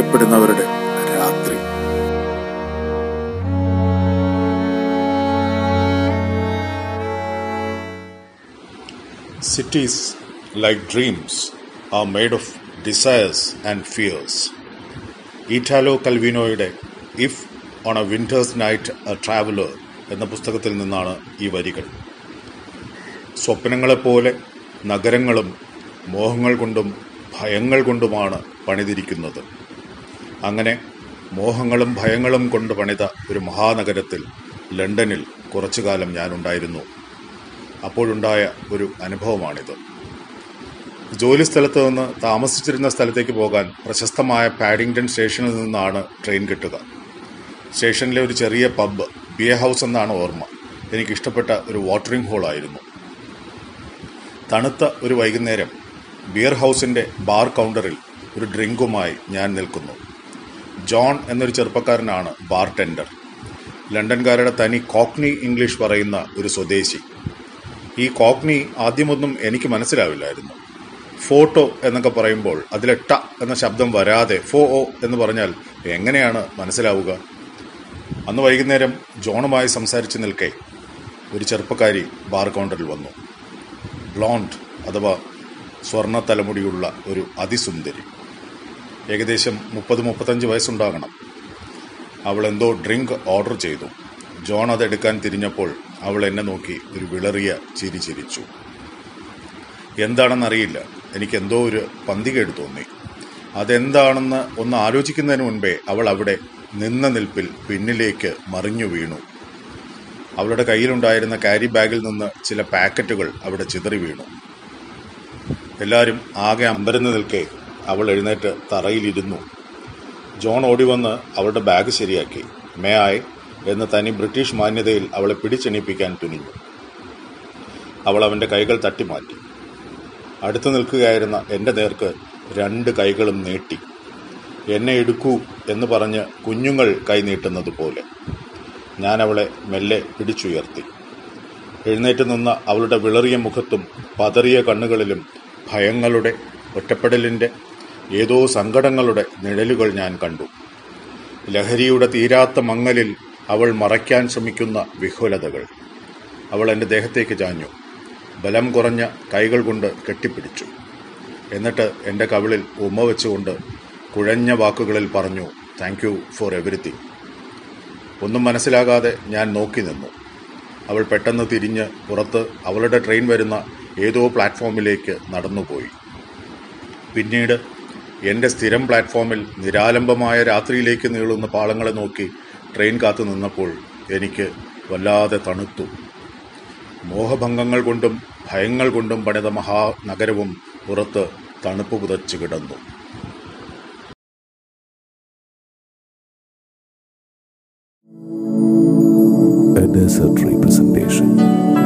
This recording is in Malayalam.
ഒറ്റപ്പെടുന്നവരുടെ രാത്രി. Cities like dreams are made of desires and fears Italo കൽവിനോയുടെ if on a winter's night a traveller എന്ന പുസ്തകത്തിൽ നിന്നാണ് ഈ വരികൾ. സ്വപ്നങ്ങളെപ്പോലെ നഗരങ്ങളും മോഹങ്ങൾ കൊണ്ടും ഭയങ്ങൾ കൊണ്ടുമാണ് പണിതിരിക്കുന്നത്. അങ്ങനെ മോഹങ്ങളും ഭയങ്ങളും കൊണ്ട് പണിത ഒരു മഹാനഗരത്തിൽ ലണ്ടനിൽ കുറച്ചു കാലം ഞാനുണ്ടായിരുന്നു. അപ്പോഴുണ്ടായ ഒരു അനുഭവമാണിത്. ജോലി സ്ഥലത്ത് നിന്ന് താമസിച്ചിരുന്ന സ്ഥലത്തേക്ക് പോകാൻ പ്രശസ്തമായ പാഡിംഗ്ടൺ സ്റ്റേഷനിൽ നിന്നാണ് ട്രെയിൻ കിട്ടുക. സ്റ്റേഷനിലെ ഒരു ചെറിയ പബ് ബിയർ ഹൗസ് എന്നാണ് ഓർമ്മ. എനിക്കിഷ്ടപ്പെട്ട ഒരു വാട്ടറിംഗ് ഹോളായിരുന്നു. തണുത്ത ഒരു വൈകുന്നേരം ബിയർ ഹൗസിന്റെ ബാർ കൗണ്ടറിൽ ഒരു ഡ്രിങ്കുമായി ഞാൻ നിൽക്കുന്നു. ജോൺ എന്നൊരു ചെറുപ്പക്കാരനാണ് ബാർ ടെൻഡർ ലണ്ടൻകാരുടെ തനി കോക്നി ഇംഗ്ലീഷ് പറയുന്ന ഒരു സ്വദേശി. ഈ കോക്നി ആദ്യമൊന്നും എനിക്ക് മനസ്സിലാവില്ലായിരുന്നു. ഫോട്ടോ എന്നൊക്കെ പറയുമ്പോൾ അതിലെ ട എന്ന ശബ്ദം വരാതെ ഫോ ഓ എന്ന് പറഞ്ഞാൽ എങ്ങനെയാണ് മനസ്സിലാവുക? അന്ന് വൈകുന്നേരം ജോണുമായി സംസാരിച്ച് നിൽക്കെ ഒരു ചെറുപ്പക്കാരി ബാർ കൗണ്ടറിൽ വന്നു. ബ്ലോണ്ട് അഥവാ സ്വർണ തലമുടിയുള്ള ഒരു അതിസുന്ദരി. ഏകദേശം മുപ്പത് മുപ്പത്തഞ്ച് വയസ്സുണ്ടാകണം. അവൾ എന്തോ ഡ്രിങ്ക് ഓർഡർ ചെയ്തു. ജോൺ അതെടുക്കാൻ തിരിഞ്ഞപ്പോൾ അവൾ എന്നെ നോക്കി ഒരു വിളറിയ ചിരി ചിരിച്ചു. എന്താണെന്നറിയില്ല. എനിക്ക് എന്തോ ഒരു പന്തികേട് തോന്നി. അതെന്താണെന്ന് ഒന്ന് ആലോചിക്കുന്നതിന് മുൻപേ അവൾ അവിടെ നിന്ന നിൽപ്പിൽ പിന്നിലേക്ക് മറിഞ്ഞു വീണു. അവളുടെ കയ്യിലുണ്ടായിരുന്ന കാരി ബാഗിൽ നിന്ന് ചില പാക്കറ്റുകൾ അവിടെ ചിതറി വീണു. എല്ലാവരും ആകെ അമ്പരന്ന് നിൽക്കെ അവൾ എഴുന്നേറ്റ് തറയിലിരുന്നു. ജോൺ ഓടി വന്ന് അവളുടെ ബാഗ് ശരിയാക്കി. മേ ആയ് എന്ന് തനി ബ്രിട്ടീഷ് മാന്യതയിൽ അവളെ പിടിച്ചെണീപ്പിക്കാൻ തുനിഞ്ഞു. അവൾ അവന്റെ കൈകൾ തട്ടിമാറ്റി അടുത്തു നിൽക്കുകയായിരുന്ന എന്റെ നേർക്ക് രണ്ട് കൈകളും നീട്ടി. എന്നെ എടുക്കൂ എന്ന് പറഞ്ഞ് കുഞ്ഞുങ്ങൾ കൈനീട്ടുന്നത് പോലെ. ഞാൻ അവളെ മെല്ലെ പിടിച്ചുയർത്തി. എഴുന്നേറ്റ് നിന്ന അവളുടെ വിളറിയ മുഖത്തും പതറിയ കണ്ണുകളിലും ഭയങ്ങളുടെ ഒറ്റപ്പെടലിന്റെ ഏതോ സങ്കടങ്ങളുടെ നിഴലുകൾ ഞാൻ കണ്ടു. ലഹരിയുടെ തീരാത്ത മങ്ങലിൽ അവൾ മറയ്ക്കാൻ ശ്രമിക്കുന്ന വിഹുലതകൾ. അവൾ എന്റെ ദേഹത്തേക്ക് ചാഞ്ഞു. ബലം കുറഞ്ഞ കൈകൾ കൊണ്ട് കെട്ടിപ്പിടിച്ചു. എന്നിട്ട് എന്റെ കവിളിൽ ഉമ്മ വെച്ചുകൊണ്ട് കുഴഞ്ഞ വാക്കുകളിൽ പറഞ്ഞു താങ്ക് യു ഫോർ എവറിത്തിങ് ഒന്നും മനസ്സിലാകാതെ ഞാൻ നോക്കി നിന്നു. അവൾ പെട്ടെന്ന് തിരിഞ്ഞ് പുറത്ത് അവളുടെ ട്രെയിൻ വരുന്ന ഏതോ പ്ലാറ്റ്ഫോമിലേക്ക് നടന്നുപോയി. പിന്നീട് എന്റെ സ്ഥിരം പ്ലാറ്റ്ഫോമിൽ നിരാലംബമായ രാത്രിയിലേക്ക് നീളുന്ന പാളങ്ങളെ നോക്കി ട്രെയിൻ കാത്തു നിന്നപ്പോൾ എനിക്ക് വല്ലാതെ തണുത്തു മോഹഭംഗങ്ങൾ കൊണ്ടും ഭയങ്ങൾ കൊണ്ടും പണിത മഹാനഗരവും പുറത്ത് തണുപ്പ് പുതച്ചു കിടന്നു A desert representation.